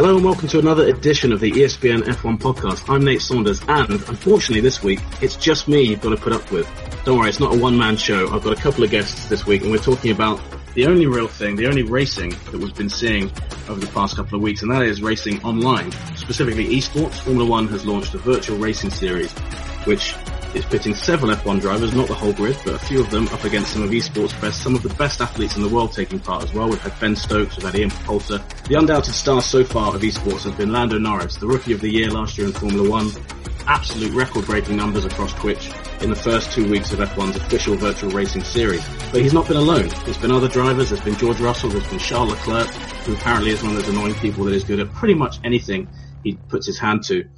Hello and welcome to another edition of the ESPN F1 podcast. I'm Nate Saunders and unfortunately this week it's just me you've got to put up with. Don't worry, it's not a one-man show. I've got a couple of guests this week and we're talking about the only real thing, the only racing that we've been seeing over the past couple of weeks and that is racing online. Specifically esports, Formula One has launched a virtual racing series which is pitting several F1 drivers, not the whole grid, but a few of them up against some of esports best, some of the best athletes in the world taking part as well. We've had Ben Stokes, we've had Ian Poulter. The undoubted star so far of esports has been Lando Norris, the rookie of the year last year in Formula One. Absolute record-breaking numbers across Twitch in the first two weeks of F1's official virtual racing series. But he's not been alone. There's been other drivers, there's been George Russell, there's been Charles Leclerc, who apparently is one of those annoying people that is good at pretty much anything he puts his hand to.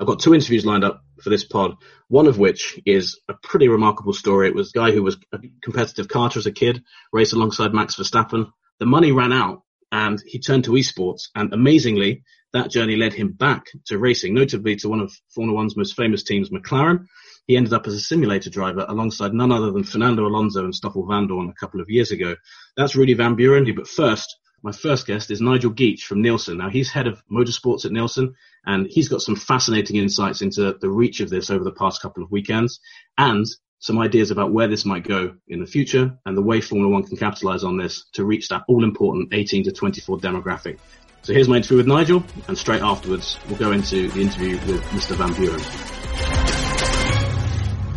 I've got two interviews lined up for this pod, one of which is a pretty remarkable story. It was a guy who was a competitive karter as a kid, raced alongside Max Verstappen. The money ran out and he turned to esports and amazingly that journey led him back to racing, notably to one of Formula One's most famous teams, McLaren. He ended up as a simulator driver alongside none other than Fernando Alonso and Stoffel Vandoorne a couple of years ago. That's Rudy Van Buren, but first, my first guest is Nigel Geach from Nielsen. Now he's head of motorsports at Nielsen and he's got some fascinating insights into the reach of this over the past couple of weekends and some ideas about where this might go in the future and the way Formula One can capitalize on this to reach that all important 18 to 24 demographic. So here's my interview with Nigel and straight afterwards we'll go into the interview with Mr. Van Buren.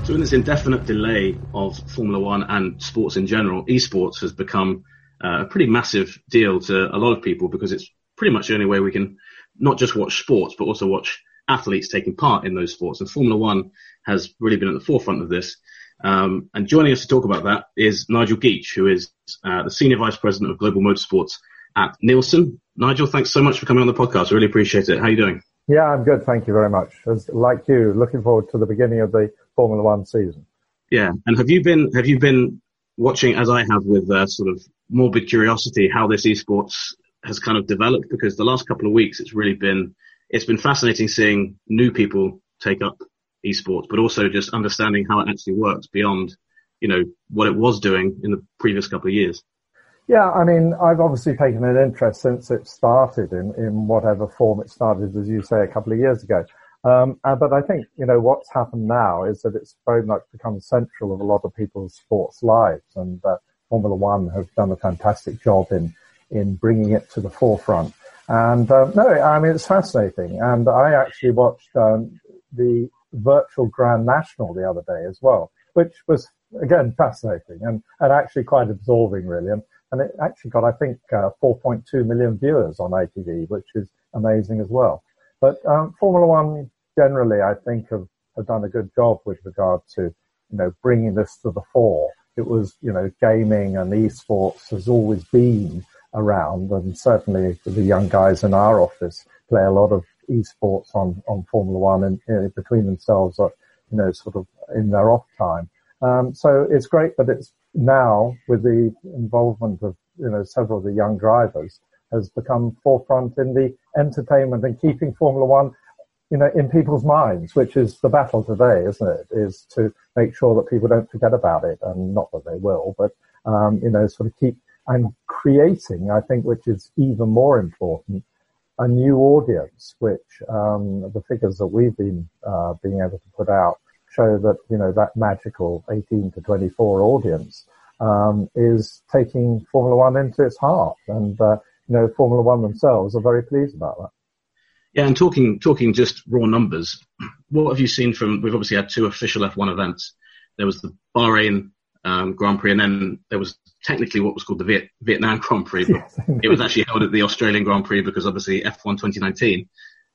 So in this indefinite delay of Formula One and sports in general, esports has become uh, a pretty massive deal to a lot of people because it's pretty much the only way we can not just watch sports, but also watch athletes taking part in those sports. And Formula One has really been at the forefront of this. Um, and joining us to talk about that is Nigel Geach, who is uh, the Senior Vice President of Global Motorsports at Nielsen. Nigel, thanks so much for coming on the podcast. I really appreciate it. How are you doing? Yeah, I'm good. Thank you very much. As, like you, looking forward to the beginning of the Formula One season. Yeah. And have you been, have you been watching, as I have with uh, sort of morbid curiosity, how this esports has kind of developed? Because the last couple of weeks, it's really been, it's been fascinating seeing new people take up esports, but also just understanding how it actually works beyond, you know, what it was doing in the previous couple of years. Yeah, I mean, I've obviously taken an interest since it started in, in whatever form it started, as you say, a couple of years ago. Um, uh, but I think, you know, what's happened now is that it's very much become central of a lot of people's sports lives. And uh, Formula One have done a fantastic job in, in bringing it to the forefront. And uh, no, I mean, it's fascinating. And I actually watched um, the virtual Grand National the other day as well, which was, again, fascinating and, and actually quite absorbing, really. And, and it actually got, I think, uh, 4.2 million viewers on ITV, which is amazing as well. But um, Formula One generally, I think, have, have done a good job with regard to, you know, bringing this to the fore. It was, you know, gaming and esports has always been around, and certainly the young guys in our office play a lot of esports on, on Formula One and you know, between themselves, or, you know, sort of in their off time. Um, so it's great that it's now with the involvement of, you know, several of the young drivers has become forefront in the entertainment and keeping Formula One, you know, in people's minds, which is the battle today, isn't it? Is to make sure that people don't forget about it and not that they will, but, um, you know, sort of keep and creating, I think, which is even more important, a new audience, which, um, the figures that we've been, uh, being able to put out show that, you know, that magical 18 to 24 audience, um, is taking Formula One into its heart. And, uh, you know, Formula One themselves are very pleased about that. Yeah, and talking talking just raw numbers, what have you seen from? We've obviously had two official F1 events. There was the Bahrain um, Grand Prix, and then there was technically what was called the Viet, Vietnam Grand Prix, but Yes. it was actually held at the Australian Grand Prix because obviously F1 2019,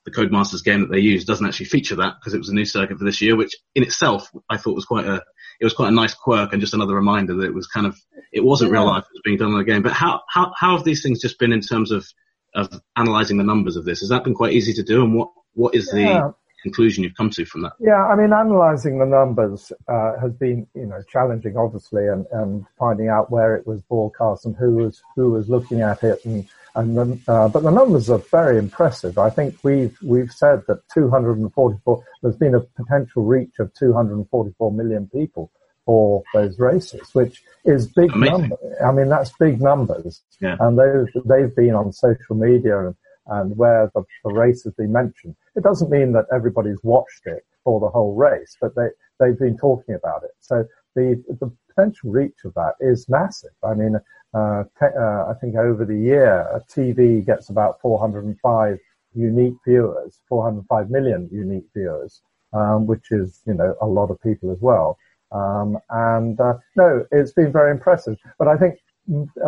the Codemasters game that they used, doesn't actually feature that because it was a new circuit for this year, which in itself I thought was quite a it was quite a nice quirk and just another reminder that it was kind of it wasn't real life; it was being done on a game. But how how how have these things just been in terms of of analysing the numbers of this? Has that been quite easy to do, and what what is Yeah. the conclusion you've come to from that? Yeah, I mean, analysing the numbers uh, has been, you know, challenging, obviously, and, and finding out where it was broadcast and who was who was looking at it, and and then, uh, but the numbers are very impressive. I think we've we've said that 244. There's been a potential reach of 244 million people for those races, which is big Amazing. number. I mean, that's big numbers, Yeah. and they've they've been on social media and and where the, the race has been mentioned. It doesn't mean that everybody's watched it for the whole race, but they, they've been talking about it. So the, the potential reach of that is massive. I mean, uh, te- uh, I think over the year, a TV gets about 405 unique viewers, 405 million unique viewers, um, which is, you know, a lot of people as well. Um, and uh, no, it's been very impressive. But I think,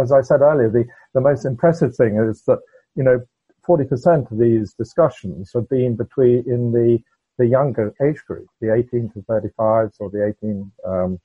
as I said earlier, the, the most impressive thing is that, you know, 40% of these discussions have been between in the, the younger age group, the 18 to 35s or the 18 um,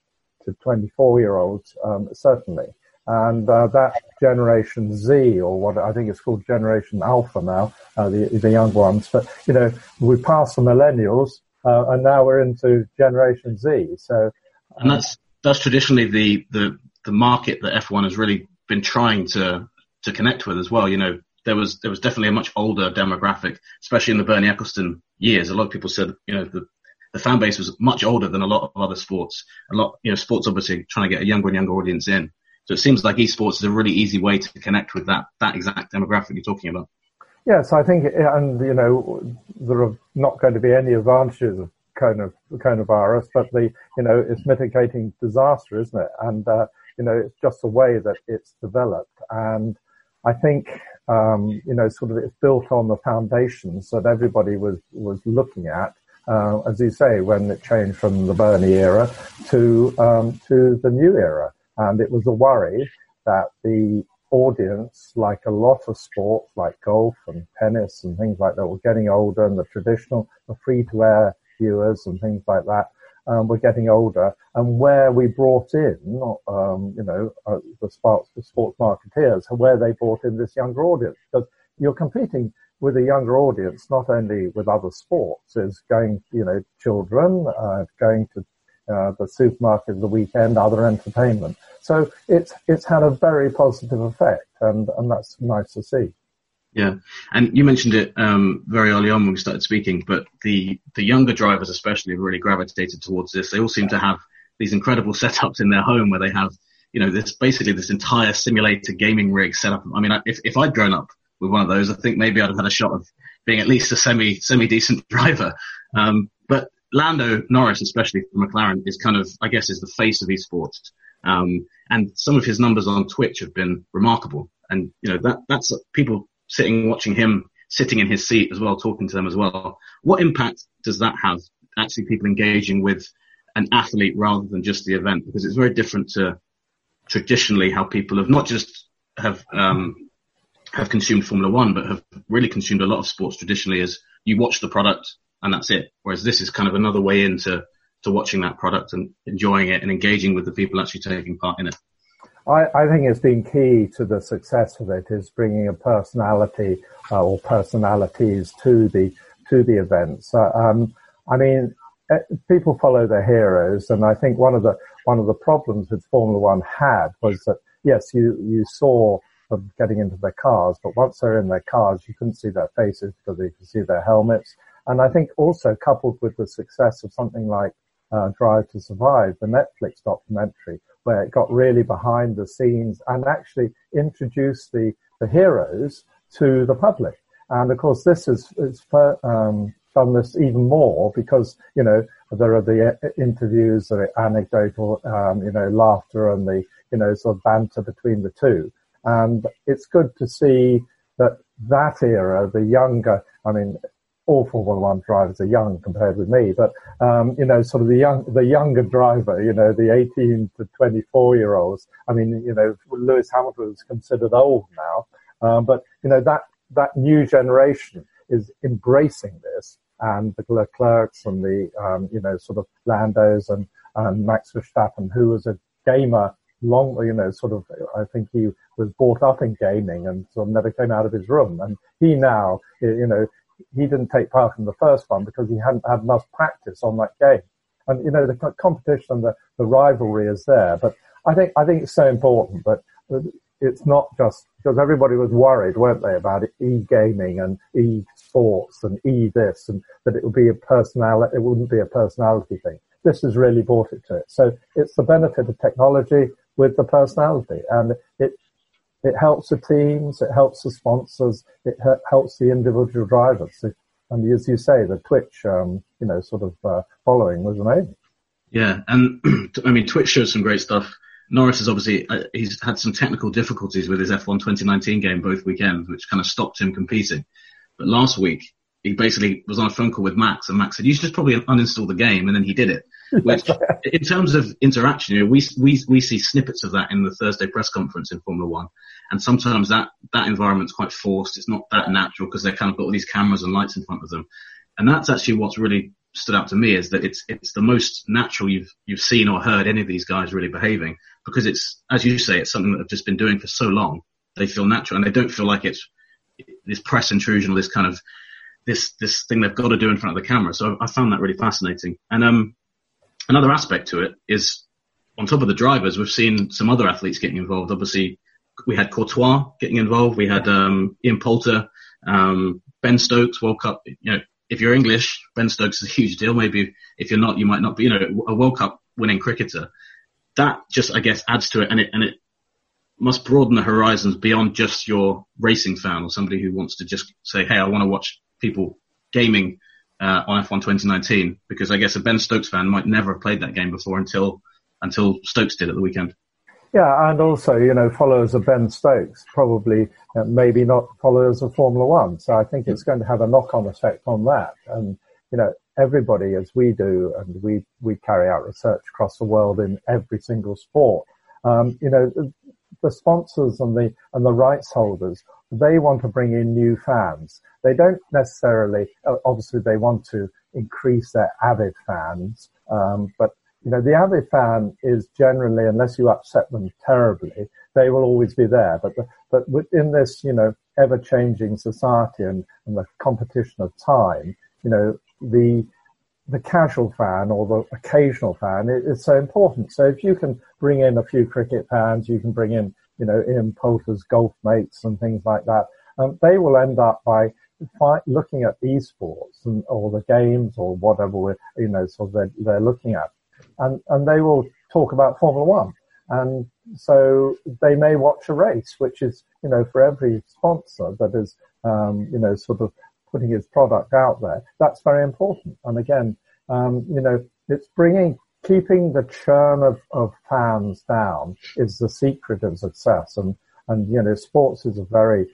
to 24 year olds, um, certainly. And uh, that Generation Z, or what I think it's called Generation Alpha now, uh, the, the young ones. But, you know, we passed the millennials, uh, and now we're into Generation Z. So, and that's that's traditionally the, the the market that F1 has really been trying to to connect with as well. You know, there was there was definitely a much older demographic, especially in the Bernie Ecclestone years. A lot of people said, you know, the the fan base was much older than a lot of other sports. A lot, you know, sports obviously trying to get a younger and younger audience in. So it seems like esports is a really easy way to connect with that that exact demographic you're talking about. Yes, I think, and you know, there are not going to be any advantages of of coronavirus, but the you know it's mitigating disaster, isn't it? And uh, you know, it's just the way that it's developed, and I think um, you know, sort of it's built on the foundations that everybody was was looking at. Uh, as you say, when it changed from the Bernie era to um, to the new era, and it was a worry that the audience, like a lot of sports, like golf and tennis and things like that, were getting older, and the traditional, the free-to-air viewers and things like that um, were getting older, and where we brought in, um, you know, uh, the sports, the sports marketeers, where they brought in this younger audience, because you're competing with a younger audience, not only with other sports, is going, you know, children, uh, going to uh, the supermarket the weekend, other entertainment. So it's it's had a very positive effect, and and that's nice to see. Yeah, and you mentioned it um, very early on when we started speaking, but the the younger drivers especially really gravitated towards this. They all seem to have these incredible setups in their home where they have, you know, this basically this entire simulator gaming rig set up. I mean, if if I'd grown up with one of those, I think maybe I'd have had a shot of being at least a semi semi decent driver. Um, but Lando Norris, especially for McLaren, is kind of I guess is the face of esports. Um, and some of his numbers on Twitch have been remarkable. And you know that that's people sitting watching him sitting in his seat as well, talking to them as well. What impact does that have? Actually, people engaging with an athlete rather than just the event, because it's very different to traditionally how people have not just have um, have consumed Formula One, but have really consumed a lot of sports traditionally as you watch the product and that's it. Whereas this is kind of another way into to watching that product and enjoying it and engaging with the people actually taking part in it. I, I, think it's been key to the success of it is bringing a personality uh, or personalities to the to the events. Uh, um, I mean, eh, people follow their heroes, and I think one of the one of the problems with Formula One had was that yes, you you saw them getting into their cars, but once they're in their cars, you couldn't see their faces because you could see their helmets. And I think also coupled with the success of something like uh, Drive to Survive, the Netflix documentary, where it got really behind the scenes and actually introduced the, the heroes to the public. And of course, this is, is um, done this even more because, you know, there are the uh, interviews, the anecdotal, um, you know, laughter and the, you know, sort of banter between the two. And it's good to see that that era, the younger, I mean, all Formula One drivers are young compared with me, but um, you know, sort of the young, the younger driver, you know, the 18 to 24 year olds. I mean, you know, Lewis Hamilton is considered old now, um, but you know that that new generation is embracing this, and the Leclercs and the um, you know sort of Landos and, and Max Verstappen, who was a gamer long, you know, sort of, I think he was brought up in gaming and sort of never came out of his room. And he now, you know, he didn't take part in the first one because he hadn't had enough practice on that game. And you know the competition and the, the rivalry is there, but I think I think it's so important that it's not just because everybody was worried, weren't they, about e-gaming and e-sports and e-this, and that it would be a personality, it wouldn't be a personality thing. This has really brought it to it. So it's the benefit of technology with the personality, and it it helps the teams, it helps the sponsors, it helps the individual drivers. And as you say, the Twitch, um, you know, sort of uh, following was amazing. Yeah, and I mean, Twitch shows some great stuff. Norris has obviously uh, he's had some technical difficulties with his F1 2019 game both weekends, which kind of stopped him competing. But last week he basically was on a phone call with Max, and Max said, "You should just probably uninstall the game," and then he did it. Which, in terms of interaction, you know, we we we see snippets of that in the Thursday press conference in Formula One, and sometimes that that environment's quite forced. It's not that natural because they've kind of got all these cameras and lights in front of them, and that's actually what's really stood out to me is that it's it's the most natural you've you've seen or heard any of these guys really behaving because it's as you say it's something that they've just been doing for so long. They feel natural and they don't feel like it's this press intrusion or this kind of this this thing they've got to do in front of the camera. So I found that really fascinating. And um, another aspect to it is on top of the drivers, we've seen some other athletes getting involved. Obviously, we had Courtois getting involved. We had um, Ian Poulter, um, Ben Stokes, World Cup. You know, if you're English, Ben Stokes is a huge deal. Maybe if you're not, you might not be. You know, a World Cup winning cricketer. That just, I guess, adds to it, and it and it must broaden the horizons beyond just your racing fan or somebody who wants to just say, "Hey, I want to watch people gaming uh, on F1 2019 because I guess a Ben Stokes fan might never have played that game before until until Stokes did at the weekend. Yeah, and also, you know, followers of Ben Stokes probably uh, maybe not followers of Formula One. So I think it's going to have a knock-on effect on that. And, you know, everybody, as we do, and we, we carry out research across the world in every single sport, um, you know, the sponsors and the, and the rights holders they want to bring in new fans. They don't necessarily, obviously they want to increase their avid fans, um, but you know, the avid fan is generally, unless you upset them terribly, they will always be there. But the, but within this, you know, ever-changing society and, and the competition of time, you know, the the casual fan or the occasional fan is so important. So if you can bring in a few cricket fans, you can bring in you know, Ian Poulter's golf mates and things like that, um, they will end up by fight, looking at esports and, or the games or whatever you know, so they're, they're looking at. And, and they will talk about Formula One. And so they may watch a race, which is, you know, for every sponsor that is, um, you know, sort of putting his product out there, that's very important. And again, um, you know, it's bringing keeping the churn of, of fans down is the secret of success. And, and, you know, sports is a very,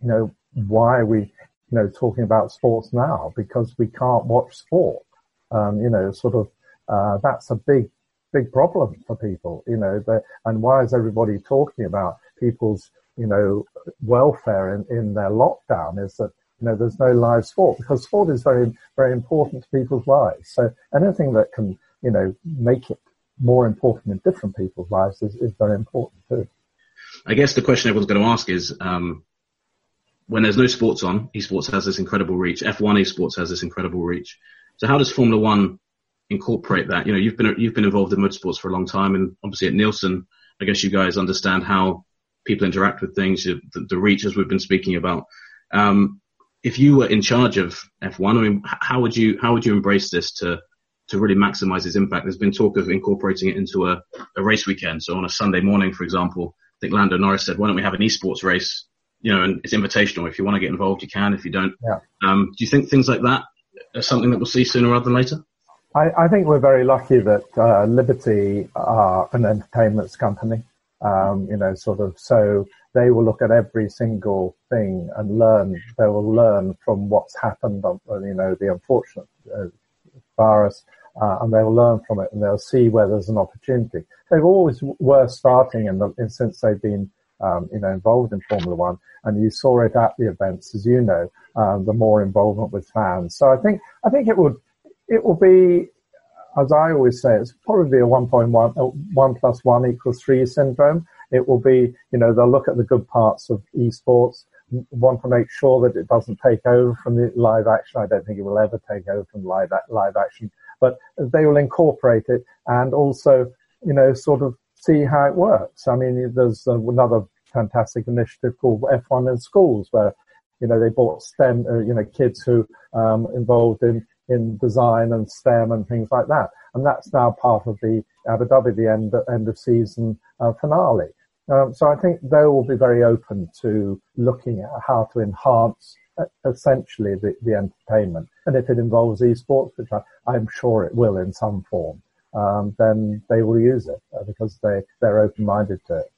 you know, why are we, you know, talking about sports now? Because we can't watch sport. Um, you know, sort of, uh, that's a big, big problem for people, you know, and why is everybody talking about people's, you know, welfare in, in their lockdown is that, you know, there's no live sport because sport is very, very important to people's lives. So anything that can you know, make it more important in different people's lives is, is very important too. I guess the question everyone's going to ask is, um, when there's no sports on, esports has this incredible reach. F1 esports has this incredible reach. So how does Formula One incorporate that? You know, you've been you've been involved in motorsports for a long time, and obviously at Nielsen, I guess you guys understand how people interact with things, the, the reach as we've been speaking about. Um, if you were in charge of F1, I mean, how would you how would you embrace this to to really maximize its impact. There's been talk of incorporating it into a, a race weekend. So on a Sunday morning, for example, I think Lando Norris said, why don't we have an esports race? You know, and it's invitational. If you want to get involved, you can. If you don't, yeah. um, do you think things like that are something that we'll see sooner rather than later? I, I think we're very lucky that uh, Liberty are an entertainment company. Um, you know, sort of, so they will look at every single thing and learn. They will learn from what's happened. You know, the unfortunate uh, virus uh, and they'll learn from it and they'll see where there's an opportunity. They've always were starting in the, in, since they've been, um, you know, involved in Formula One and you saw it at the events, as you know, um, the more involvement with fans. So I think, I think it would, it will be, as I always say, it's probably a 1.1, uh, 1 plus 1 equals 3 syndrome. It will be, you know, they'll look at the good parts of esports, want to make sure that it doesn't take over from the live action. I don't think it will ever take over from live, live action but they will incorporate it and also, you know, sort of see how it works. I mean, there's another fantastic initiative called F1 in schools where, you know, they brought STEM, uh, you know, kids who um, involved in, in design and STEM and things like that. And that's now part of the Abu Dhabi, the end, end of season uh, finale. Um, so I think they will be very open to looking at how to enhance uh, essentially the, the entertainment. And if it involves esports, which I, am sure it will in some form, um, then they will use it uh, because they, they're open-minded to it.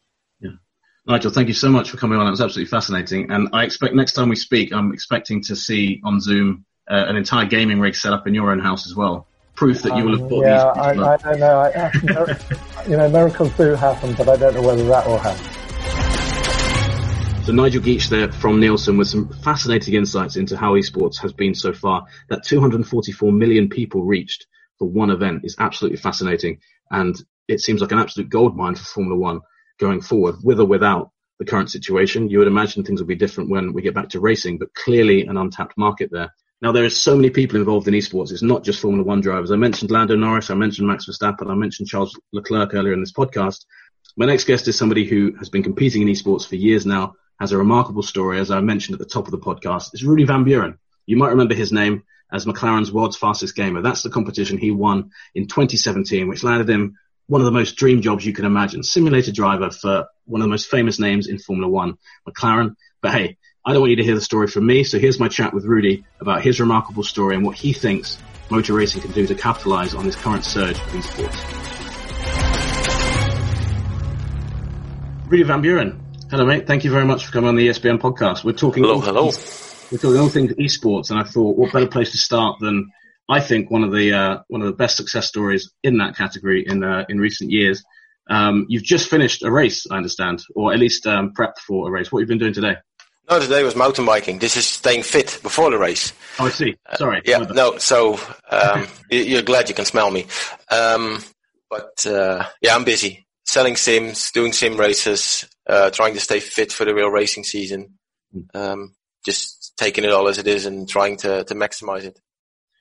Nigel, thank you so much for coming on. It was absolutely fascinating. And I expect next time we speak, I'm expecting to see on Zoom uh, an entire gaming rig set up in your own house as well. Proof that you will have bought um, yeah, I, I, don't know. I, you know, miracles do happen, but I don't know whether that will happen. So Nigel Geach there from Nielsen with some fascinating insights into how esports has been so far. That 244 million people reached for one event is absolutely fascinating. And it seems like an absolute goldmine for Formula One going forward, with or without the current situation. You would imagine things will be different when we get back to racing, but clearly an untapped market there. Now there are so many people involved in esports. It's not just Formula One drivers. I mentioned Lando Norris. I mentioned Max Verstappen. I mentioned Charles Leclerc earlier in this podcast. My next guest is somebody who has been competing in esports for years now, has a remarkable story, as I mentioned at the top of the podcast. It's Rudy Van Buren. You might remember his name as McLaren's world's fastest gamer. That's the competition he won in 2017, which landed him one of the most dream jobs you can imagine. Simulator driver for one of the most famous names in Formula One, McLaren. But hey, I don't want you to hear the story from me, so here's my chat with Rudy about his remarkable story and what he thinks motor racing can do to capitalize on this current surge of esports. Rudy Van Buren, hello mate. Thank you very much for coming on the ESPN podcast. We're talking. Hello, hello. We're talking all things esports, and I thought, what better place to start than I think one of the uh, one of the best success stories in that category in uh, in recent years. Um, you've just finished a race, I understand, or at least um, prepped for a race. What have you been doing today? No, today was mountain biking. This is staying fit before the race. Oh, I see. Sorry. Uh, yeah, no. So um, you're glad you can smell me. Um, but uh, yeah, I'm busy selling sims, doing sim races, uh, trying to stay fit for the real racing season. Hmm. Um, just taking it all as it is and trying to to maximize it.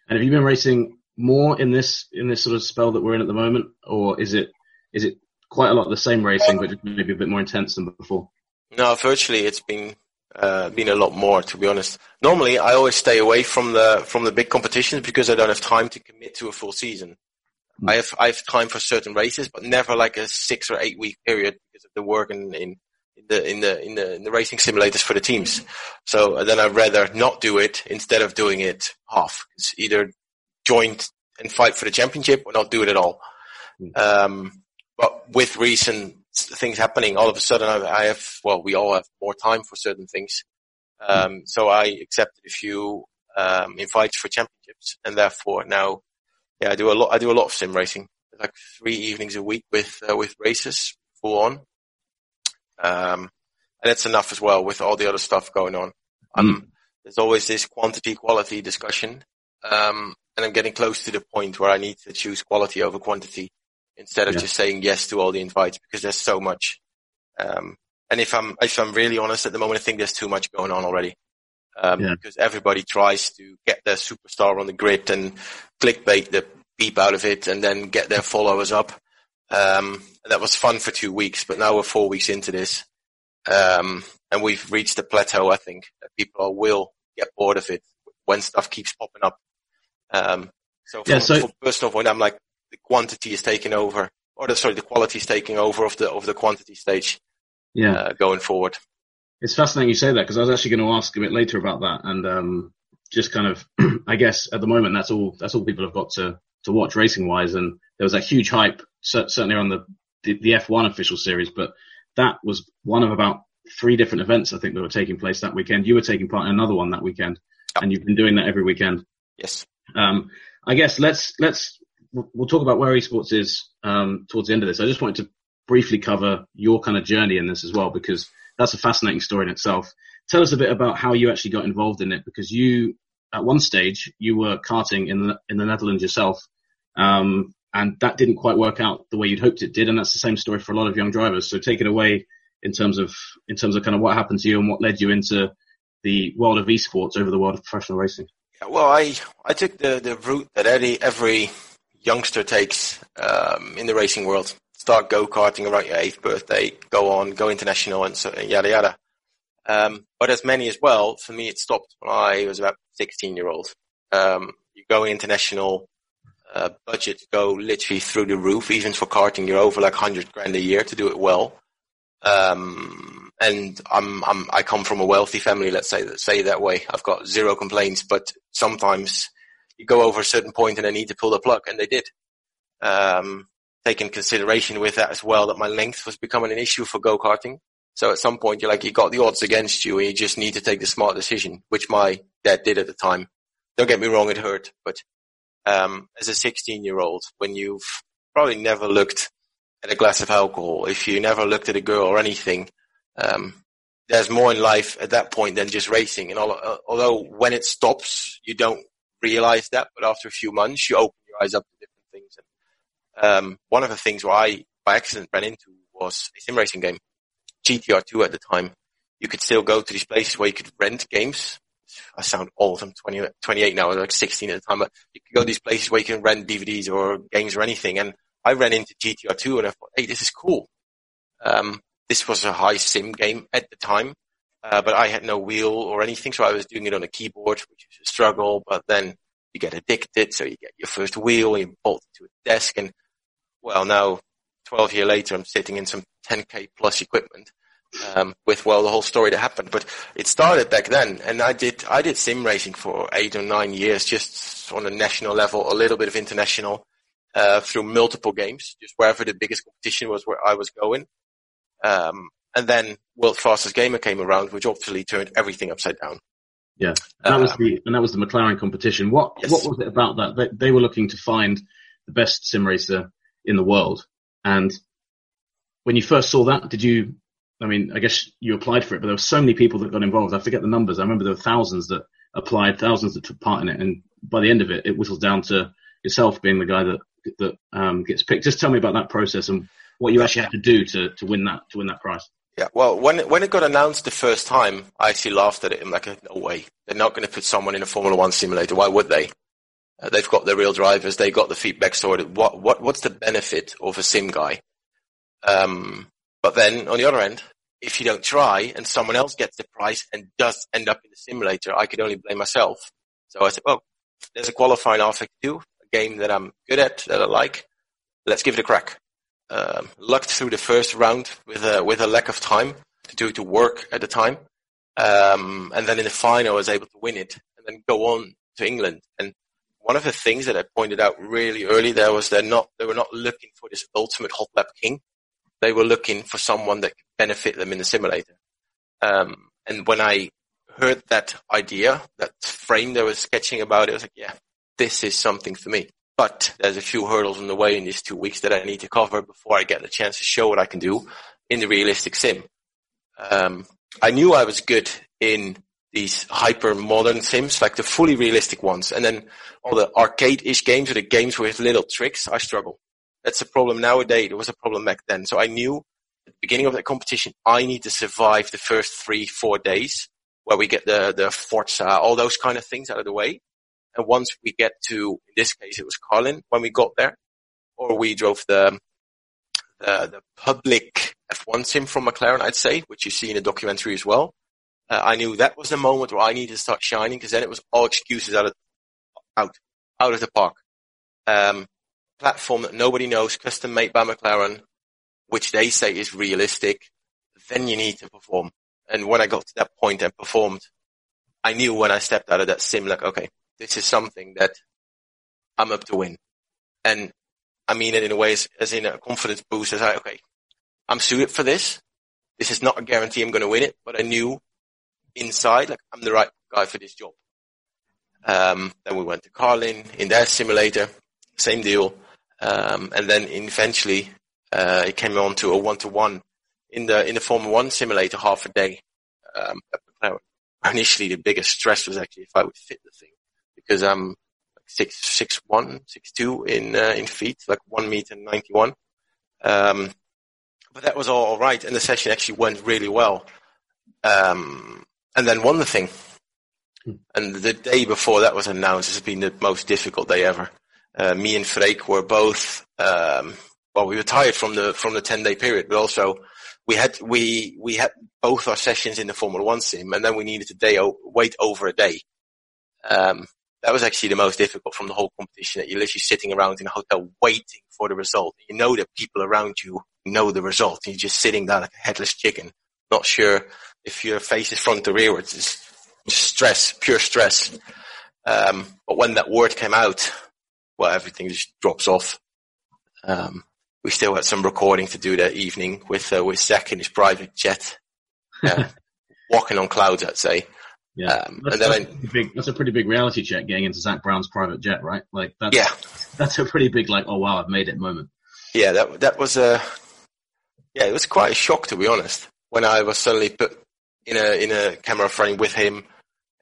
And have you been racing more in this in this sort of spell that we're in at the moment, or is it is it quite a lot of the same racing, but maybe a bit more intense than before? No, virtually it's been uh, been a lot more, to be honest. Normally, I always stay away from the from the big competitions because I don't have time to commit to a full season. Mm. I have I have time for certain races, but never like a six or eight week period because of the work in, in, in the in the in the in the racing simulators for the teams. So then I'd rather not do it instead of doing it half. It's either join and fight for the championship or not do it at all. Mm. Um, but with recent things happening, all of a sudden I, have, well, we all have more time for certain things. Um, so I accepted a few, um, invites for championships and therefore now, yeah, I do a lot, I do a lot of sim racing, like three evenings a week with, uh, with races full on. Um, and that's enough as well with all the other stuff going on. Um, there's always this quantity quality discussion. Um, and I'm getting close to the point where I need to choose quality over quantity instead of yeah. just saying yes to all the invites because there's so much. Um, and if I'm if I'm really honest at the moment, I think there's too much going on already. Um, yeah. because everybody tries to get their superstar on the grid and clickbait the beep out of it and then get their followers up. Um, that was fun for two weeks, but now we're four weeks into this. Um, and we've reached a plateau, I think, that people will get bored of it when stuff keeps popping up. Um, so, from, yeah, so personal point, I'm like, the quantity is taking over, or the, sorry, the quality is taking over of the of the quantity stage. Yeah, uh, going forward. It's fascinating you say that because I was actually going to ask a bit later about that, and um, just kind of, I guess at the moment that's all that's all people have got to to watch racing wise, and there was a huge hype certainly on the, the the F1 official series, but that was one of about three different events I think that were taking place that weekend. You were taking part in another one that weekend, and you've been doing that every weekend. Yes. Um, I guess let's let's we'll talk about where esports is um, towards the end of this. I just wanted to briefly cover your kind of journey in this as well, because that's a fascinating story in itself. Tell us a bit about how you actually got involved in it, because you, at one stage, you were karting in the in the Netherlands yourself, um, and that didn't quite work out the way you'd hoped it did, and that's the same story for a lot of young drivers. So take it away in terms of in terms of kind of what happened to you and what led you into the world of esports over the world of professional racing. Well, I I took the the route that every every youngster takes um, in the racing world. Start go karting around your eighth birthday, go on, go international, and so yada yada. Um, but as many as well, for me, it stopped when I was about 16 year old. Um, you go international, uh, budgets go literally through the roof. Even for karting, you're over like 100 grand a year to do it well. Um, and I'm, I'm, I come from a wealthy family, let's say, say that way. I've got zero complaints, but sometimes you go over a certain point and I need to pull the plug, and they did. Um, take in consideration with that as well that my length was becoming an issue for go-karting. So at some point you're like, you got the odds against you and you just need to take the smart decision, which my dad did at the time. Don't get me wrong, it hurt, but, um, as a 16 year old, when you've probably never looked at a glass of alcohol, if you never looked at a girl or anything, um, there's more in life at that point than just racing. And uh, although when it stops, you don't realize that, but after a few months, you open your eyes up to different things. And, um, one of the things where I, by accident, ran into was a sim racing game, GTR2 at the time. You could still go to these places where you could rent games. I sound old. I'm 20, 28 now. I was like 16 at the time, but you could go to these places where you can rent DVDs or games or anything. And I ran into GTR2 and I thought, hey, this is cool. Um, this was a high sim game at the time, uh, but I had no wheel or anything, so I was doing it on a keyboard, which is a struggle. But then you get addicted, so you get your first wheel, you bolt to a desk, and well, now 12 years later, I'm sitting in some 10k plus equipment. Um, with well the whole story that happened, but it started back then, and I did I did sim racing for eight or nine years, just on a national level, a little bit of international, uh, through multiple games, just wherever the biggest competition was where I was going. Um, and then World's Fastest Gamer came around, which obviously turned everything upside down. Yeah, and that was uh, the and that was the McLaren competition. What yes. what was it about that? They, they were looking to find the best sim racer in the world, and when you first saw that, did you? I mean, I guess you applied for it, but there were so many people that got involved. I forget the numbers. I remember there were thousands that applied, thousands that took part in it, and by the end of it, it whittled down to yourself being the guy that that um, gets picked. Just tell me about that process and what you actually had to do to, to win that to win that prize. Yeah, well, when it, when it got announced the first time, I actually laughed at it. I'm like, no way, they're not going to put someone in a Formula One simulator. Why would they? Uh, they've got the real drivers. They got the feedback sorted. What what what's the benefit of a sim guy? Um, but then on the other end, if you don't try and someone else gets the prize and does end up in the simulator, I could only blame myself. So I said, well, there's a qualifying half do game that I'm good at, that I like. Let's give it a crack. Um, lucked through the first round with a with a lack of time to do to work at the time, um, and then in the final I was able to win it and then go on to England. And one of the things that I pointed out really early there was they're not they were not looking for this ultimate hot lap king. They were looking for someone that could benefit them in the simulator. Um, and when I heard that idea, that frame they were sketching about it, I was like, yeah, this is something for me. But there's a few hurdles on the way in these two weeks that I need to cover before I get the chance to show what I can do in the realistic sim. Um, I knew I was good in these hyper modern sims, like the fully realistic ones. And then all the arcade-ish games or the games with little tricks, I struggle. That's a problem nowadays. It was a problem back then. So I knew at the beginning of the competition, I need to survive the first three, four days where we get the, the Forza, all those kind of things out of the way. And once we get to, in this case, it was Carlin when we got there, or we drove the, the, the public F1 sim from McLaren, I'd say, which you see in the documentary as well. Uh, I knew that was the moment where I needed to start shining because then it was all excuses out of, out, out of the park. Um, platform that nobody knows, custom made by McLaren, which they say is realistic. Then you need to perform. And when I got to that point and performed, I knew when I stepped out of that sim, like, okay, this is something that I'm up to win. And I mean it in a way as, as in a confidence boost as I, okay, I'm suited for this. This is not a guarantee I'm going to win it, but I knew inside, like I'm the right guy for this job. Um, then we went to Carlin in their simulator, same deal. Um, and then eventually, uh, it came on to a one to one in the, in the Formula One simulator half a day. Um, initially the biggest stress was actually if I would fit the thing because I'm six six one six two in uh, in feet, like one meter ninety one. Um, but that was all, all right, and the session actually went really well. Um, and then one the thing, hmm. and the day before that was announced has been the most difficult day ever. Uh, me and Freek were both um, well, we were tired from the from the ten day period, but also we had we we had both our sessions in the Formula One sim, and then we needed to day wait over a day. Um, that was actually the most difficult from the whole competition that you're literally sitting around in a hotel waiting for the result. You know that people around you know the result. You're just sitting there like a headless chicken, not sure if your face is front or rearwards. It's just stress, pure stress. Um, but when that word came out, well, everything just drops off. Um, we still had some recording to do that evening with uh, with Zak in his private jet, uh, walking on clouds, I'd say. Yeah, um, that's, that's, I, big, that's a pretty big reality check getting into Zak Brown's private jet, right? Like that's yeah, that's a pretty big like, oh wow, I've made it moment. Yeah, that that was a yeah, it was quite a shock to be honest when I was suddenly put in a in a camera frame with him, and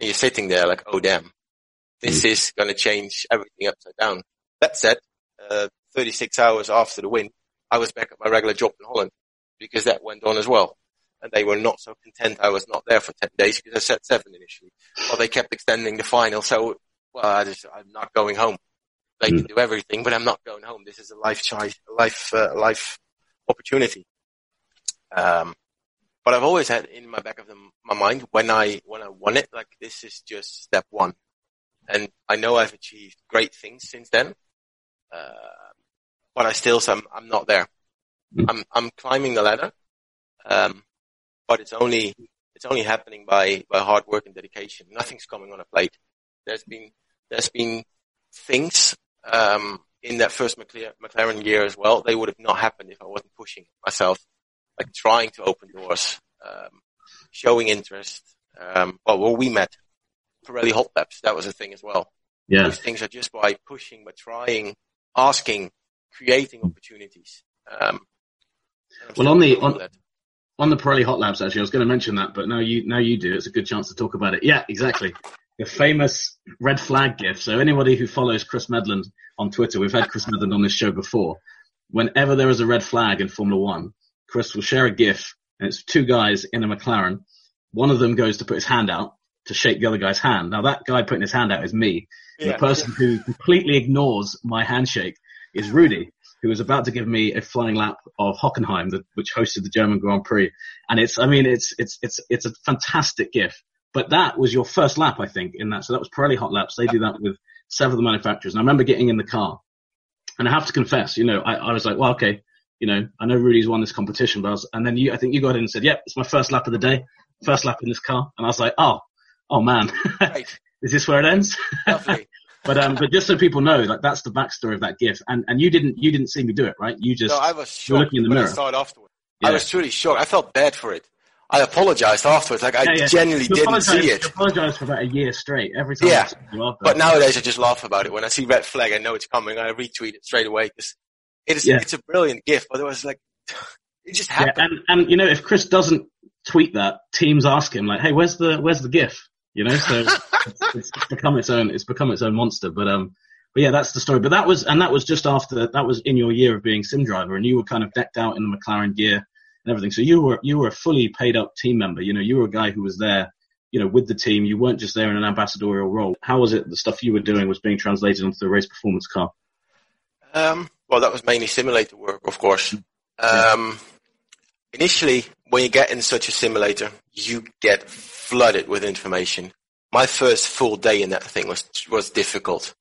you're sitting there like, oh damn, this mm. is going to change everything upside down. That said, uh, 36 hours after the win, I was back at my regular job in Holland because that went on as well. And they were not so content I was not there for 10 days because I said seven initially. Well, they kept extending the final. So, well, I just, I'm not going home. They mm. can do everything, but I'm not going home. This is a life choice, a life, uh, life opportunity. Um, but I've always had in my back of the, my mind when I, when I won it, like this is just step one. And I know I've achieved great things since then. Uh, but I still, I'm, I'm not there. Mm. I'm, I'm climbing the ladder. Um, but it's only, it's only happening by, by hard work and dedication. Nothing's coming on a plate. There's been, there's been things, um, in that first McLaren year as well. They would have not happened if I wasn't pushing myself, like trying to open doors, um, showing interest. Um, well, well, we met Pirelli hot laps. That was a thing as well. Yeah. Those things are just by pushing, by trying, asking, creating opportunities. Um, well, on the on, on the Pirelli Hot Laps, actually, I was going to mention that, but now you now you do. It's a good chance to talk about it. Yeah, exactly. The famous red flag GIF. So anybody who follows Chris Medland on Twitter, we've had Chris Medland on this show before. Whenever there is a red flag in Formula One, Chris will share a GIF, and it's two guys in a McLaren. One of them goes to put his hand out to shake the other guy's hand. Now that guy putting his hand out is me. Yeah. The person who completely ignores my handshake is Rudy, who was about to give me a flying lap of Hockenheim, the, which hosted the German Grand Prix. And it's, I mean, it's, it's, it's, it's a fantastic GIF. But that was your first lap, I think, in that. So that was Pirelli Hot Laps. They do that with several of the manufacturers. And I remember getting in the car and I have to confess, you know, I, I was like, well, okay, you know, I know Rudy's won this competition, but I was, and then you, I think you got in and said, yep, it's my first lap of the day, first lap in this car. And I was like, oh, oh man, right. is this where it ends? but um, but just so people know, like that's the backstory of that gif. And and you didn't you didn't see me do it, right? You just no, I was shocked looking in the mirror. I saw it afterwards. Yeah. I was truly shocked. I felt bad for it. I apologized afterwards. Like I yeah, yeah. genuinely you didn't see it. I apologized for about a year straight. Every time. Yeah. but nowadays I just laugh about it. When I see red flag, I know it's coming. I retweet it straight away because it is. It's a brilliant GIF. But it was like, it just happened. and and you know, if Chris doesn't tweet that, teams ask him like, "Hey, where's the where's the GIF?" You know, so it's, it's, become its own. It's become its own monster. But um, but yeah, that's the story. But that was and that was just after that was in your year of being sim driver, and you were kind of decked out in the McLaren gear and everything. So you were you were a fully paid up team member. You know, you were a guy who was there. You know, with the team, you weren't just there in an ambassadorial role. How was it? The stuff you were doing was being translated onto the race performance car. Um, well, that was mainly simulator work, of course. Um, initially, when you get in such a simulator, you get flooded with information. My first full day in that thing was was difficult.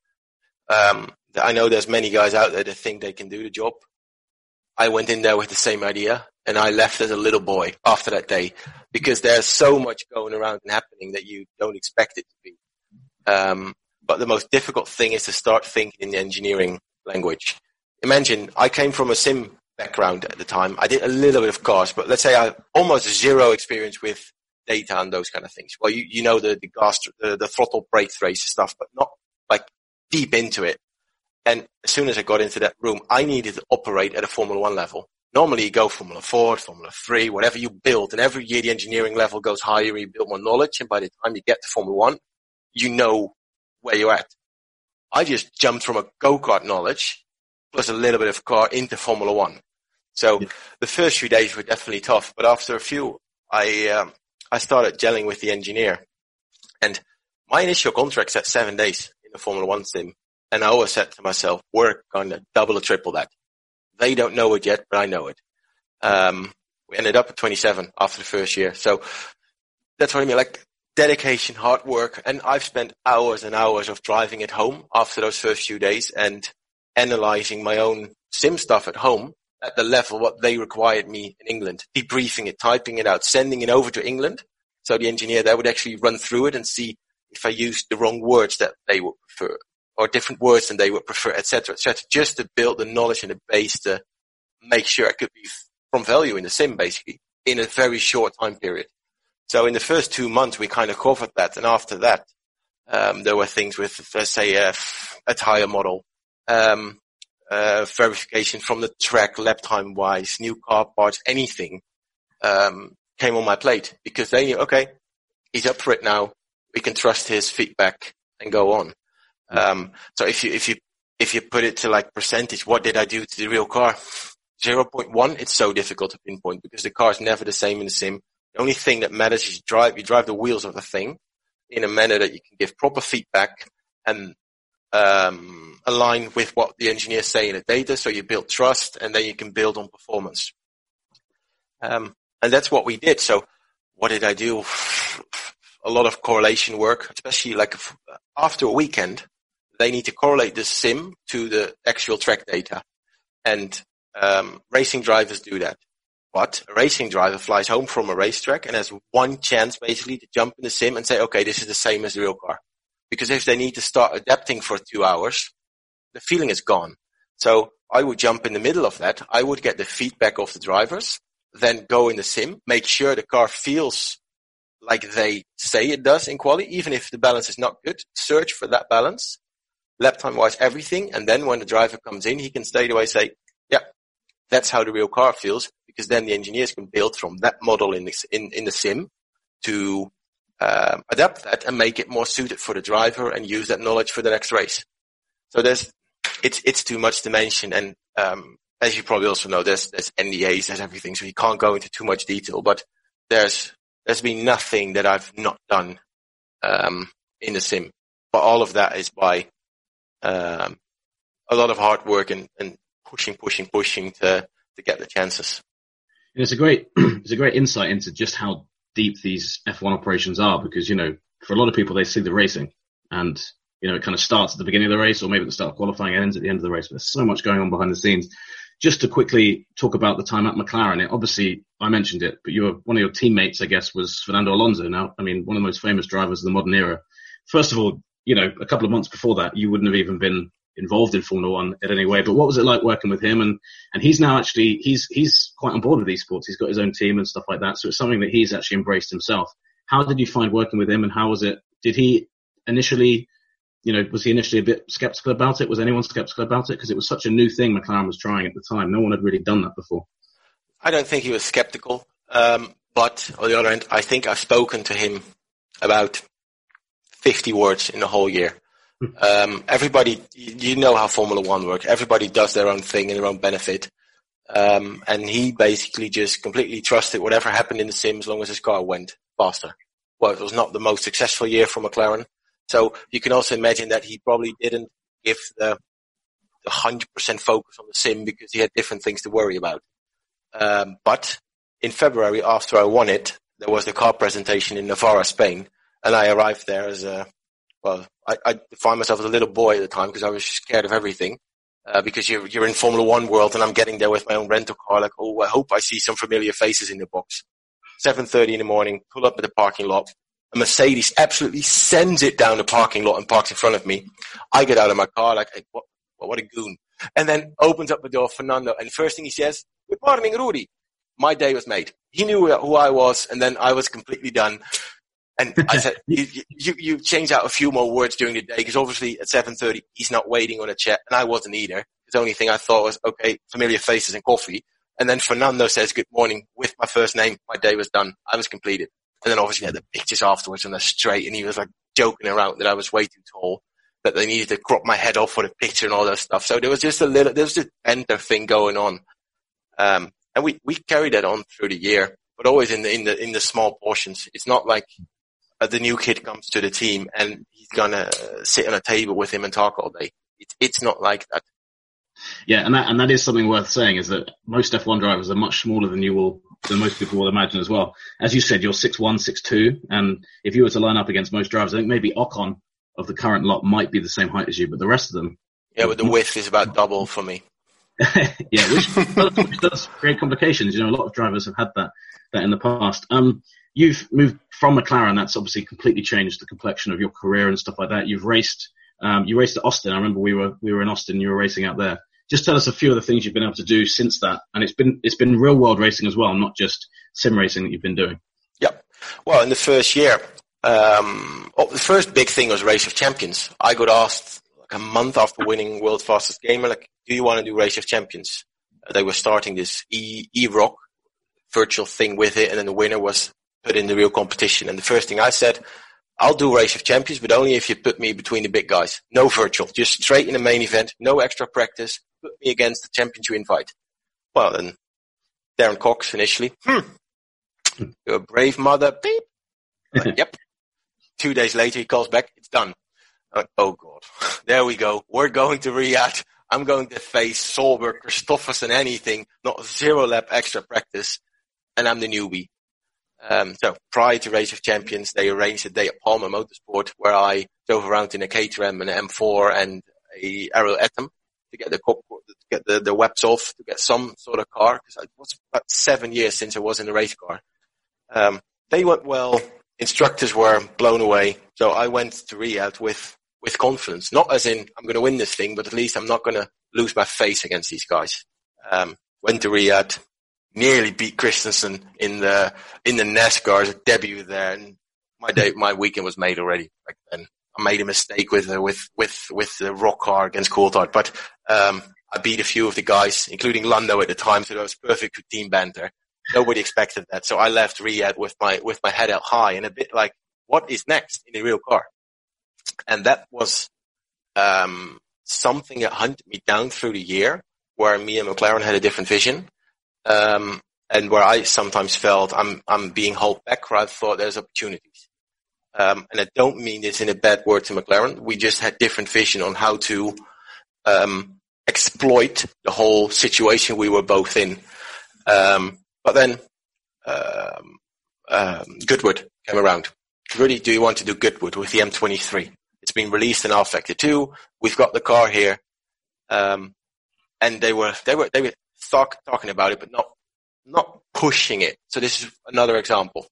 Um, I know there's many guys out there that think they can do the job. I went in there with the same idea, and I left as a little boy after that day because there's so much going around and happening that you don't expect it to be. Um, but the most difficult thing is to start thinking in the engineering language. Imagine I came from a sim background at the time. I did a little bit of cars, but let's say I almost zero experience with data and those kind of things. Well, you, you know the, the gas, the, the throttle brake trace stuff, but not like deep into it. And as soon as I got into that room, I needed to operate at a Formula One level. Normally you go Formula 4, Formula 3, whatever you build, and every year the engineering level goes higher, you build more knowledge, and by the time you get to Formula 1, you know where you're at. I just jumped from a go-kart knowledge plus a little bit of car into Formula One. So yeah. the first few days were definitely tough, but after a few, I um, I started gelling with the engineer, and my initial contract said seven days in the Formula One sim, and I always said to myself, "We're gonna double or triple that." They don't know it yet, but I know it. Um, we ended up at 27 after the first year, so that's what I mean. Like dedication, hard work, and I've spent hours and hours of driving at home after those first few days, and analyzing my own sim stuff at home at the level what they required me in England, debriefing it, typing it out, sending it over to England. So the engineer there would actually run through it and see if I used the wrong words that they would prefer or different words than they would prefer, etc., etc., just to build the knowledge and the base to make sure I could be from value in the sim, basically, in a very short time period. So in the first two months, we kind of covered that, and after that, um, there were things with, let's say, a, a tire model, um, uh, verification from the track, lap time wise, new car parts, anything um, came on my plate because they knew, okay, he's up for it now. We can trust his feedback and go on. Um, so if you, if you, if you put it to like percentage, what did I do to the real car? 0.1, it's so difficult to pinpoint because the car is never the same in the sim. The only thing that matters is you drive, you drive the wheels of the thing in a manner that you can give proper feedback and, um, align with what the engineers say in the data. So you build trust and then you can build on performance. Um, and that's what we did. So what did I do? A lot of correlation work, especially like after a weekend they need to correlate the sim to the actual track data. And um, racing drivers do that. But a racing driver flies home from a racetrack and has one chance basically to jump in the sim and say, okay, this is the same as the real car. Because if they need to start adapting for two hours, the feeling is gone. So I would jump in the middle of that. I would get the feedback of the drivers, then go in the sim, make sure the car feels like they say it does in quality, even if the balance is not good, search for that balance lap time wise, everything. And then when the driver comes in, he can straight away say, yeah, that's how the real car feels because then the engineers can build from that model in the, in, in the sim to um, adapt that and make it more suited for the driver and use that knowledge for the next race. So there's, it's, it's too much to mention. And, um, as you probably also know, there's, there's NDAs, there's everything. So you can't go into too much detail, but there's, there's been nothing that I've not done, um, in the sim. But all of that is by um, a lot of hard work and, and pushing, pushing, pushing to, to get the chances. It's a great, it's a great insight into just how deep these F1 operations are because, you know, for a lot of people, they see the racing and, you know, it kind of starts at the beginning of the race or maybe at the start of qualifying ends at the end of the race. But there's so much going on behind the scenes. Just to quickly talk about the time at McLaren, it, obviously I mentioned it, but your, one of your teammates, I guess, was Fernando Alonso. Now, I mean, one of the most famous drivers of the modern era. First of all, you know, a couple of months before that, you wouldn't have even been involved in Formula One in any way. But what was it like working with him? And and he's now actually he's he's quite on board with esports. He's got his own team and stuff like that. So it's something that he's actually embraced himself. How did you find working with him? And how was it? Did he initially, you know, was he initially a bit skeptical about it? Was anyone skeptical about it? Because it was such a new thing McLaren was trying at the time. No one had really done that before. I don't think he was skeptical. Um, but on the other hand, I think I've spoken to him about 50 words in the whole year. Hmm. Um, everybody, you know how Formula One works. Everybody does their own thing in their own benefit. Um, and he basically just completely trusted whatever happened in the sim as long as his car went faster. Well, it was not the most successful year for McLaren. So you can also imagine that he probably didn't give the, the 100% focus on the sim because he had different things to worry about. Um, but in February, after I won it, there was the car presentation in Navarra, Spain, and I arrived there as a well, I, I defined myself as a little boy at the time because I was scared of everything. Uh, because you're you're in Formula One world, and I'm getting there with my own rental car. Like, oh, I hope I see some familiar faces in the box. 7:30 in the morning, pull up at the parking lot. A Mercedes absolutely sends it down the parking lot and parks in front of me. I get out of my car like, hey, what, what a goon. And then opens up the door, Fernando, and first thing he says, "Good morning, Rudy." My day was made. He knew who I was, and then I was completely done. And I said, you, you, you change out a few more words during the day because obviously at 7.30 he's not waiting on a chat and I wasn't either. The only thing I thought was, okay, familiar faces and coffee. And then Fernando says good morning with my first name. My day was done. I was completed. And then obviously had the pictures afterwards and they're straight and he was like joking around that I was way too tall, that they needed to crop my head off for the picture and all that stuff. So there was just a little, there was a enter thing going on. Um, and we, we carried that on through the year, but always in the, in the, in the small portions. It's not like uh, the new kid comes to the team and he's gonna sit on a table with him and talk all day. It's it's not like that. Yeah, and that and that is something worth saying is that most F1 drivers are much smaller than you will than most people will imagine as well. As you said, you're six one, six two, and if you were to line up against most drivers, I think maybe Ocon of the current lot might be the same height as you, but the rest of them. Yeah, but the width is about double for me. yeah, which does, which does, create complications. You know, a lot of drivers have had that that in the past. Um, you've moved from McLaren. That's obviously completely changed the complexion of your career and stuff like that. You've raced. Um, you raced at Austin. I remember we were we were in Austin. You were racing out there. Just tell us a few of the things you've been able to do since that, and it's been it's been real world racing as well, not just sim racing that you've been doing. Yep. Well, in the first year, um, oh, the first big thing was Race of Champions. I got asked like a month after winning World Fastest Gamer, like, do you want to do Race of Champions? Uh, they were starting this e eROC virtual thing with it, and then the winner was put in the real competition. And the first thing I said, I'll do Race of Champions, but only if you put me between the big guys. No virtual, just straight in the main event, no extra practice. Put me against the champions you invite. Well, then Darren Cox initially. Hmm. You're a brave mother. Beep. Like, yep. Two days later, he calls back. It's done. Like, oh God, there we go. We're going to Riyadh. I'm going to face Solberg, Kristoffersen, anything, not zero lap extra practice. And I'm the newbie. Um, so prior to Race of Champions, they arranged a day at Palmer Motorsport where I drove around in a Caterham and an M4 and a Ariel Atom to get the to get the, the webs off, to get some sort of car. Because it was about seven years since I was in a race car. Um, they went well instructors were blown away. So I went to Riyadh with, with confidence, not as in I'm going to win this thing, but at least I'm not going to lose my face against these guys. Um, went to Riyadh, nearly beat Christensen in the, in the NASCAR's debut there. And my day, my weekend was made already back then. I made a mistake with, uh, with, with, with the ROC car against Coulthard, but, um, I beat a few of the guys, including Lando at the time, so that was perfect for team banter nobody expected that. So I left Riyadh with my, with my head out high and a bit like, what is next in a real car? And that was, um, something that hunted me down through the year where me and McLaren had a different vision. Um, and where I sometimes felt I'm, I'm being held back where I thought there's opportunities. Um, and I don't mean this in a bad word to McLaren. We just had different vision on how to, um, exploit the whole situation we were both in. Um, but then um, um, Goodwood came around. Really, do you want to do Goodwood with the M23? It's been released in rFactor 2. We've got the car here. Um, and they were, they were, they were talk, talking about it, but not, not pushing it. So this is another example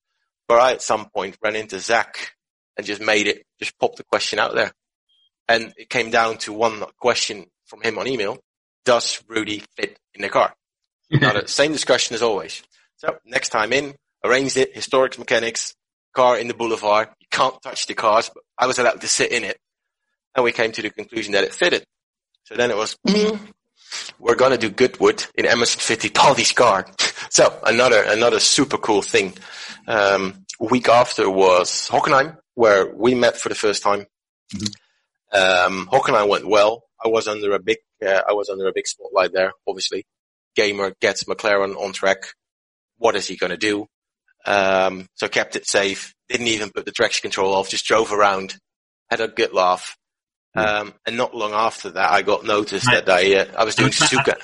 where I at some point ran into Zak and just made it, just popped the question out there. And it came down to one question from him on email. Does Rudy fit in the car? now the same discussion as always. So next time in, arranged it, historic mechanics, car in the boulevard. You can't touch the cars, but I was allowed to sit in it. And we came to the conclusion that it fitted. So then it was, mm, we're going to do Goodwood in Emerson Fittipaldi's car. so another, another super cool thing. Um, week after was Hockenheim, where we met for the first time. Mm-hmm. Um, Hockenheim went well. I was under a big, uh, I was under a big spotlight there, obviously gamer gets McLaren on track. What is he going to do? Um, so kept it safe. Didn't even put the traction control off. Just drove around. Had a good laugh. Um, and not long after that, I got noticed I, that I uh, I was doing Suzuka.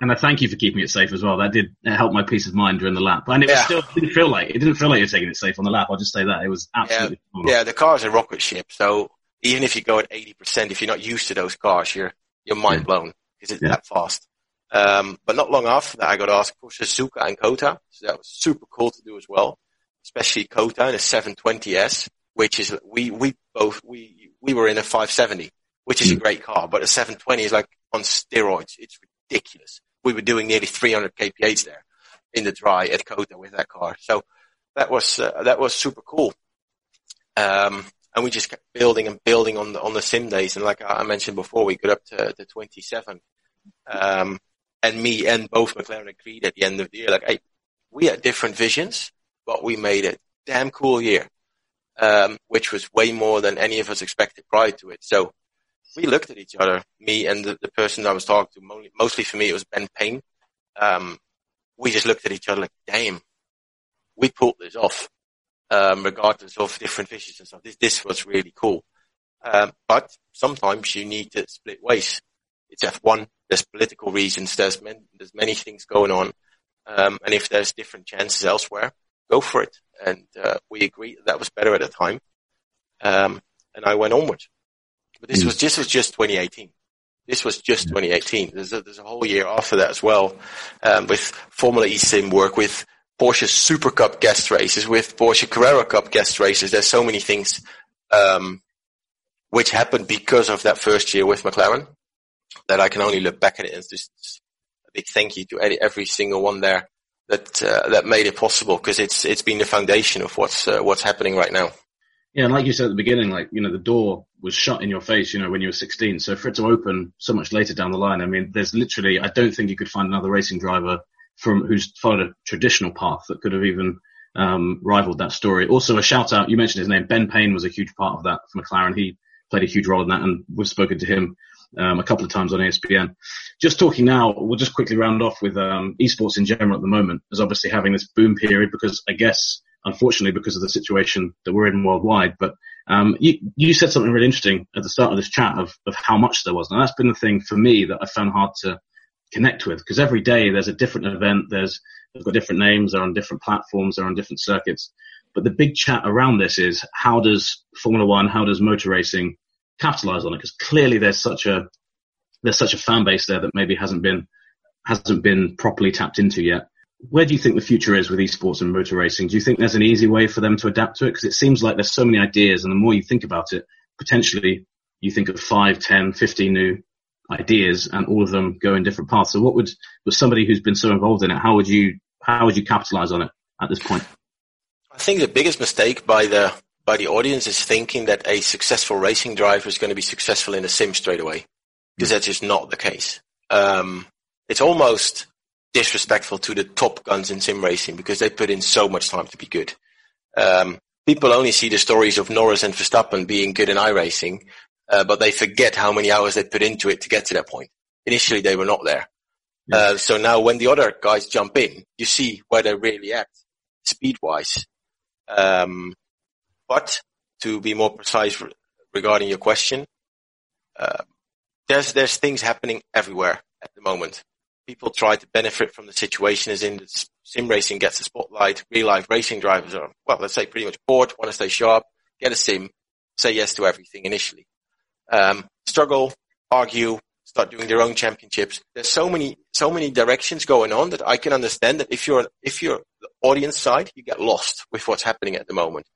And I thank you for keeping it safe as well. That did help my peace of mind during the lap. And it yeah. still didn't feel like it didn't feel like you're taking it safe on the lap. I'll just say that it was absolutely. Yeah, yeah the car's a rocket ship. So even if you go at eighty percent, if you're not used to those cars, you're you're mind blown because it's yeah. that fast. Um, but not long after that, I got asked for Suzuka and COTA. So that was super cool to do as well, especially COTA in a 720S, which is, we, we both, we, we were in a 570, which is a hmm. great car, but a 720 is like on steroids. It's ridiculous. We were doing nearly 300 kph there in the dry at COTA with that car. So that was, uh, that was super cool. Um, and we just kept building and building on the, on the sim days. And like I mentioned before, we got up to, to 27. Um, and me and both McLaren agreed at the end of the year, like, hey, we had different visions, but we made a damn cool year, um, which was way more than any of us expected prior to it. So we looked at each other, me and the, the person I was talking to, mostly for me, it was Ben Payne. Um, we just looked at each other like, damn, we pulled this off, um, regardless of different visions and stuff. This, this was really cool. Um, but sometimes you need to split ways. It's F1 there's political reasons. There's many, there's many things going on. Um, and if there's different chances elsewhere, go for it. And, uh, we agreed that, that was better at the time. Um, and I went onwards. But this mm. was, this was just 2018. This was just 2018. There's a, there's a whole year after that as well, um, with Formula E sim work, with Porsche Super Cup guest races, with Porsche Carrera Cup guest races. There's so many things um, which happened because of that first year with McLaren that I can only look back at it and just a big thank you to every single one there that uh, that made it possible because it's it's been the foundation of what's uh, what's happening right now. Yeah, and like you said at the beginning, like you know, the door was shut in your face, you know, when you were 16. So for it to open so much later down the line, I mean, there's literally, I don't think you could find another racing driver from who's followed a traditional path that could have even um, rivaled that story. Also, a shout out, you mentioned his name, Ben Payne was a huge part of that for McLaren. He played a huge role in that, and we've spoken to him um, a couple of times on ESPN. Just talking now, we'll just quickly round off with um, esports in general at the moment, is obviously having this boom period because I guess, unfortunately, because of the situation that we're in worldwide. But um, you, you said something really interesting at the start of this chat of, of how much there was, and that's been the thing for me that I found hard to connect with because every day there's a different event. There's they've got different names. They're on different platforms. They're on different circuits. But the big chat around this is how does Formula One, how does motor racing capitalize on it? Because clearly there's such a there's such a fan base there that maybe hasn't been hasn't been properly tapped into yet. Where do you think the future is with esports and motor racing? Do you think there's an easy way for them to adapt to it? Because it seems like there's so many ideas, and the more you think about it, potentially you think of 5, 10, 15 new ideas, and all of them go in different paths. So, what would, with somebody who's been so involved in it, how would you how would you capitalize on it at this point? I think the biggest mistake by the by the audience is thinking that a successful racing driver is going to be successful in a sim straight away, because that's just not the case. Um, it's almost disrespectful to the top guns in sim racing because they put in so much time to be good. Um, people only see the stories of Norris and Verstappen being good in iRacing, uh, but they forget how many hours they put into it to get to that point. Initially, they were not there. Yeah. Uh, so now when the other guys jump in, you see where they're really at speed wise. Um, but to be more precise re- regarding your question, uh, there's there's things happening everywhere at the moment. People try to benefit from the situation, as in the sim racing gets the spotlight. Real life racing drivers are well, let's say pretty much bored, want to stay sharp, get a sim, say yes to everything initially. Um, struggle, argue, start doing their own championships. There's so many so many directions going on that I can understand that if you're if you're the audience side, you get lost with what's happening at the moment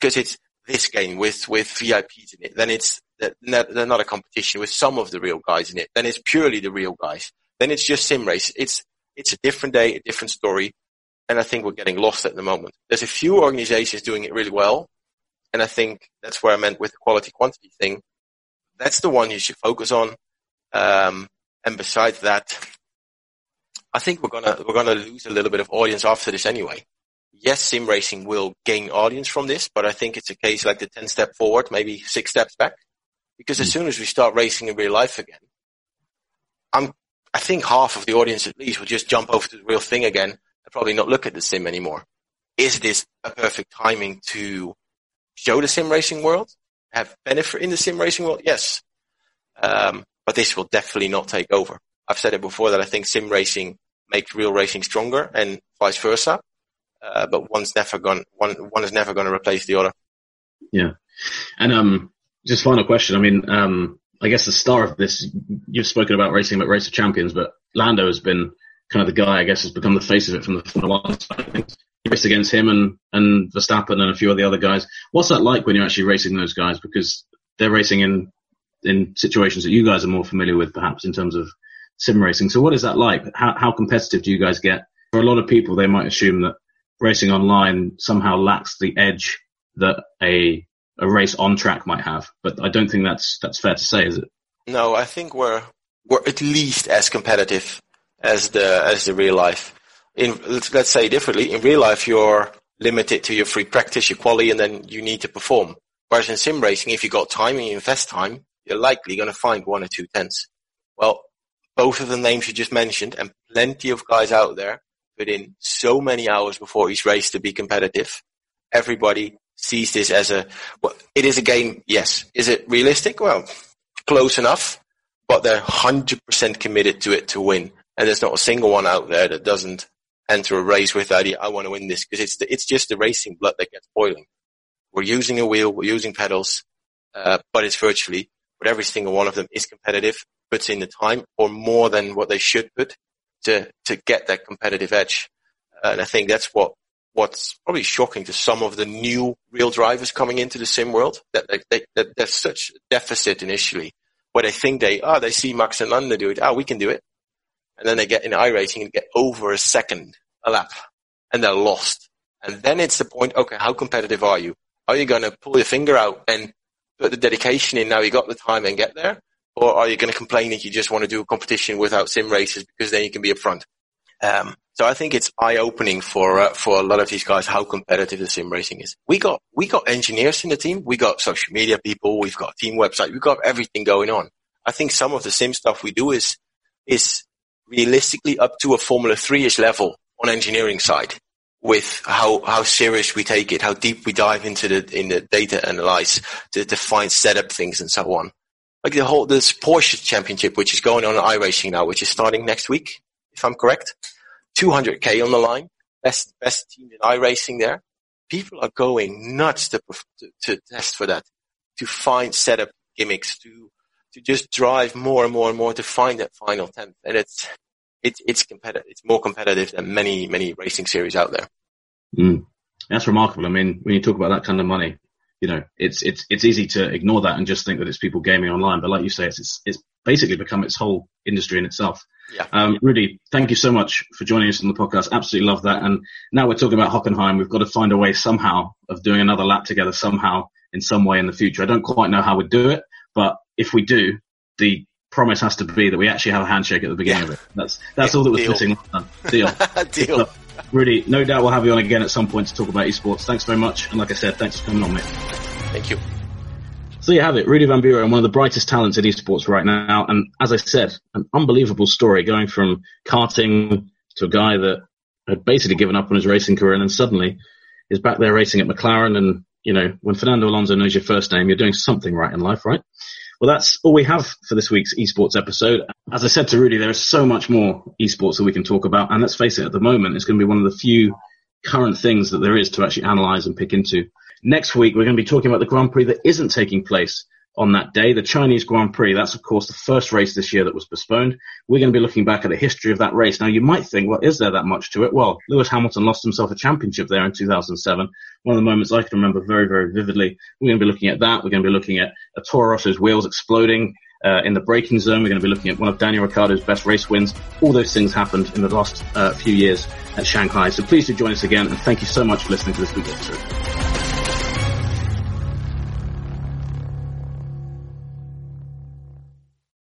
because it's this game with, with VIPs in it, then it's, they're not a competition with some of the real guys in it. Then it's purely the real guys. Then it's just sim race. It's, it's a different day, a different story. And I think we're getting lost at the moment. There's a few organizations doing it really well. And I think that's where I meant with the quality quantity thing. That's the one you should focus on. Um, and besides that, I think we're gonna, we're gonna lose a little bit of audience after this anyway yes, sim racing will gain audience from this, but I think it's a case like the 10 step forward, maybe six steps back. Because as hmm. soon as we start racing in real life again, I'm, I think half of the audience at least will just jump over to the real thing again and probably not look at the sim anymore. Is this a perfect timing to show the sim racing world? Have benefit in the sim racing world? Yes. Um, but this will definitely not take over. I've said it before that I think sim racing makes real racing stronger and vice versa uh, but one's never going one one is never going to replace the other. Yeah, and um, just final question. I mean, um, I guess the star of this, you've spoken about racing about Race of Champions, but Lando has been kind of the guy. I guess has become the face of it from the of things. You race against him and and Verstappen and a few of the other guys. What's that like when you're actually racing those guys? Because they're racing in in situations that you guys are more familiar with, perhaps in terms of sim racing. So what is that like? How how competitive do you guys get? For a lot of people, they might assume that racing online somehow lacks the edge that a a race on track might have. But I don't think that's that's fair to say, is it? No, I think we're we're at least as competitive as the as the real life. In let's say differently, in real life you're limited to your free practice, your quality, and then you need to perform. Whereas in sim racing, if you got time and you invest time, you're likely going to find one or two tenths. Well, both of the names you just mentioned, and plenty of guys out there put in so many hours before each race to be competitive. Everybody sees this as a, well, it is a game, yes. Is it realistic? Well, close enough, but they're 100% committed to it to win. And there's not a single one out there that doesn't enter a race with idea, I want to win this, because it's, the, it's just the racing blood that gets boiling. We're using a wheel, we're using pedals, uh, but it's virtually but every single one of them is competitive, puts in the time or more than what they should put to, to get that competitive edge. And I think that's what, what's probably shocking to some of the new real drivers coming into the sim world that, they, that there's such a deficit initially where they think they, oh, they see Max and Lando do it. Oh, we can do it. And then they get in iRacing and get over a second a lap and they're lost. And then it's the point, okay, how competitive are you? Are you going to pull your finger out and put the dedication in now you got the time and get there? Or are you going to complain that you just want to do a competition without sim races because then you can be up front? Um, so I think it's eye opening for uh, for a lot of these guys how competitive the sim racing is. We got we got engineers in the team, we got social media people, we've got team website, we've got everything going on. I think some of the sim stuff we do is is realistically up to a Formula Three ish level on engineering side with how, how serious we take it, how deep we dive into the, in the data analyze to, to find setup things and so on. Like the whole, this Porsche championship, which is going on in iRacing now, which is starting next week, if I'm correct. 200k on the line. Best, best team in iRacing there. People are going nuts to, to, to test for that, to find setup gimmicks, to, to just drive more and more and more to find that final tenth. And it's, it's it's competitive. It's more competitive than many many racing series out there. Mm. That's remarkable. I mean, when you talk about that kind of money, you know, it's it's it's easy to ignore that and just think that it's people gaming online. But like you say, it's it's, it's basically become its whole industry in itself. Yeah. Um, Rudy, thank you so much for joining us on the podcast. Absolutely love that. And now we're talking about Hockenheim. We've got to find a way somehow of doing another lap together somehow in some way in the future. I don't quite know how we'd do it, but if we do, the promise has to be that we actually have a handshake at the beginning yeah. of it. That's that's all that was Deal. missing. Deal. Deal. Rudy, no doubt we'll have you on again at some point to talk about esports. Thanks very much, and like I said, thanks for coming on, mate. Thank you. So you have it, Rudy Van Buren, one of the brightest talents in esports right now, and as I said, an unbelievable story going from karting to a guy that had basically given up on his racing career, and then suddenly is back there racing at McLaren. And you know, when Fernando Alonso knows your first name, you're doing something right in life, right? Well, that's all we have for this week's esports episode. As I said to Rudy, there is so much more esports that we can talk about. And let's face it, at the moment, it's going to be one of the few current things that there is to actually analyze and pick into. Next week, we're going to be talking about the Grand Prix that isn't taking place on that day. The Chinese Grand Prix, that's of course the first race this year that was postponed. We're going to be looking back at the history of that race. Now you might think, well, is there that much to it? Well, Lewis Hamilton lost himself a championship there in 2007. One of the moments I can remember very, very vividly. We're going to be looking at that. We're going to be looking at a Toro Rosso's wheels exploding. Uh, in the braking zone, we're going to be looking at one of Daniel Ricciardo's best race wins. All those things happened in the last uh, few years at Shanghai. So please do join us again, and thank you so much for listening to this week's episode.